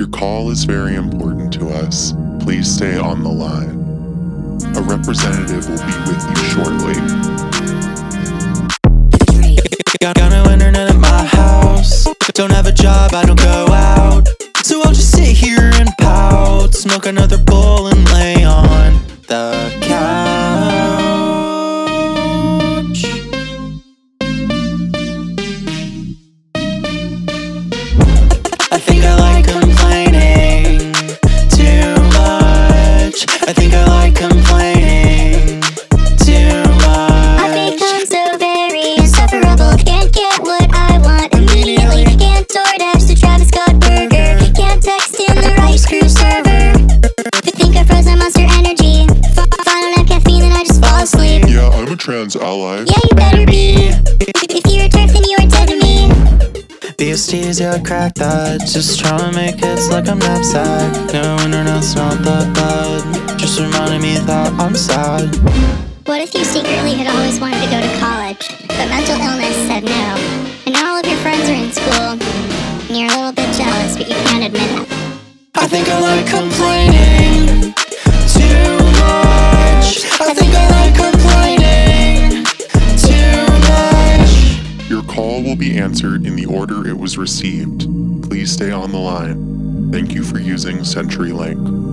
Your call is very important to us. Please stay on the line. A representative will be with you shortly. Got, got no internet at my house. Don't have a job, I don't go out. So I'll just sit here and pout. Smoke another bowl and lay on the couch. I think I like trans ally. Yeah, you better be. If you're a terf, then you are dead to me. VSTs, yeah, I crack that. Just trying to make hits like I'm knapsack. No internet's not that bad. Just reminding me that I'm sad. What if you secretly had always wanted to go to college, but mental illness said no? And now all of your friends are in school, and you're a little bit jealous, but you can't admit it. I think I like complaining call will be answered in the order it was received. Please stay on the line. Thank you for using CenturyLink.